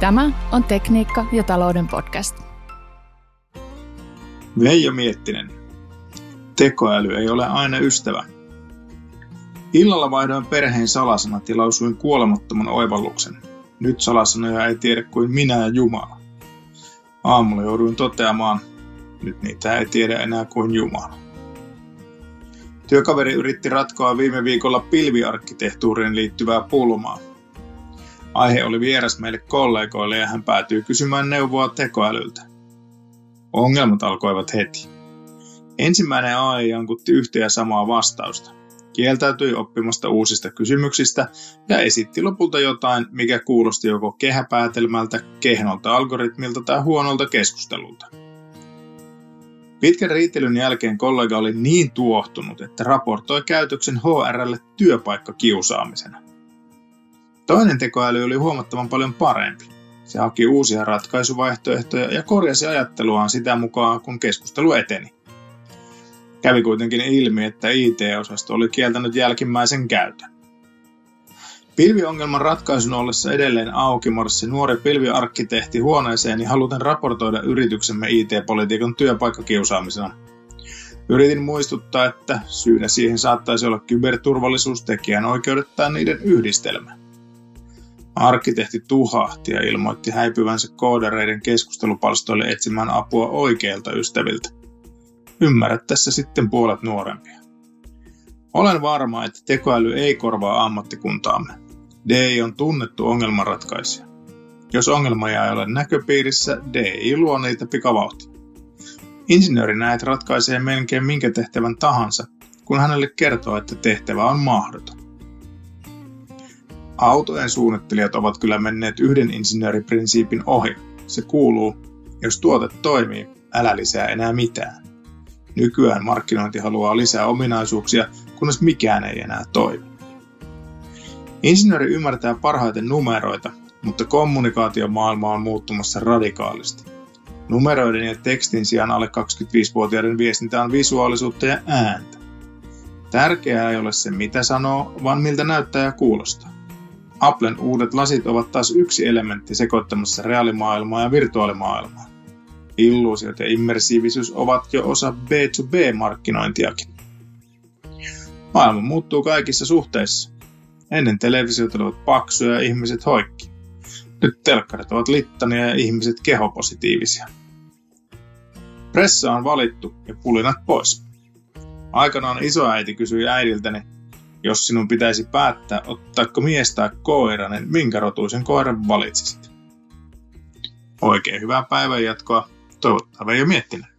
Tämä on Tekniikka ja talouden podcast. Veijo Miettinen. Tekoäly ei ole aina ystävä. Illalla vaihdoin perheen salasanat ja lausuin kuolemattoman oivalluksen. Nyt salasanoja ei tiedä kuin minä ja Jumala. Aamulla jouduin toteamaan, nyt niitä ei tiedä enää kuin Jumala. Työkaveri yritti ratkoa viime viikolla pilviarkkitehtuuriin liittyvää pulmaa. Aihe oli vieras meille kollegoille ja hän päätyi kysymään neuvoa tekoälyltä. Ongelmat alkoivat heti. Ensimmäinen AI jankutti yhtä ja samaa vastausta. Kieltäytyi oppimasta uusista kysymyksistä ja esitti lopulta jotain, mikä kuulosti joko kehäpäätelmältä, kehnolta algoritmilta tai huonolta keskustelulta. Pitkän riitelyn jälkeen kollega oli niin tuohtunut, että raportoi käytöksen HRlle työpaikkakiusaamisena. Toinen tekoäly oli huomattavan paljon parempi. Se haki uusia ratkaisuvaihtoehtoja ja korjasi ajatteluaan sitä mukaan, kun keskustelu eteni. Kävi kuitenkin ilmi, että IT-osasto oli kieltänyt jälkimmäisen käytön. Pilviongelman ratkaisun ollessa edelleen auki marssi nuori pilviarkkitehti huoneeseen ja haluten raportoida yrityksemme IT-politiikan työpaikkakiusaamisena. Yritin muistuttaa, että syynä siihen saattaisi olla kyberturvallisuustekijän oikeudet tai niiden yhdistelmä. Arkkitehti tuhahti ja ilmoitti häipyvänsä koodareiden keskustelupalstoille etsimään apua oikeilta ystäviltä. Ymmärrät tässä sitten puolet nuorempia. Olen varma, että tekoäly ei korvaa ammattikuntaamme. DI on tunnettu ongelmanratkaisija. Jos ongelma ei ole näköpiirissä, DI luo niitä pikavauhtia. Insinööri näet ratkaisee melkein minkä tehtävän tahansa, kun hänelle kertoo, että tehtävä on mahdoton. Autojen suunnittelijat ovat kyllä menneet yhden insinööriprinsiipin ohi. Se kuuluu, jos tuote toimii, älä lisää enää mitään. Nykyään markkinointi haluaa lisää ominaisuuksia, kunnes mikään ei enää toimi. Insinööri ymmärtää parhaiten numeroita, mutta kommunikaatiomaailma on muuttumassa radikaalisti. Numeroiden ja tekstin sijaan alle 25-vuotiaiden viestintä on visuaalisuutta ja ääntä. Tärkeää ei ole se, mitä sanoo, vaan miltä näyttää ja kuulostaa. Applen uudet lasit ovat taas yksi elementti sekoittamassa reaalimaailmaa ja virtuaalimaailmaa. Illuusiot ja immersiivisuus ovat jo osa B2B-markkinointiakin. Maailma muuttuu kaikissa suhteissa. Ennen televisiot olivat paksuja ja ihmiset hoikki. Nyt telkkarit ovat littania ja ihmiset kehopositiivisia. Pressa on valittu ja pulinat pois. Aikanaan isoäiti kysyi äidiltäni, jos sinun pitäisi päättää, ottaako mies tai koira, niin minkä rotuisen koiran valitsisit? Oikein hyvää päivänjatkoa. Toivottavasti ei ole miettinyt.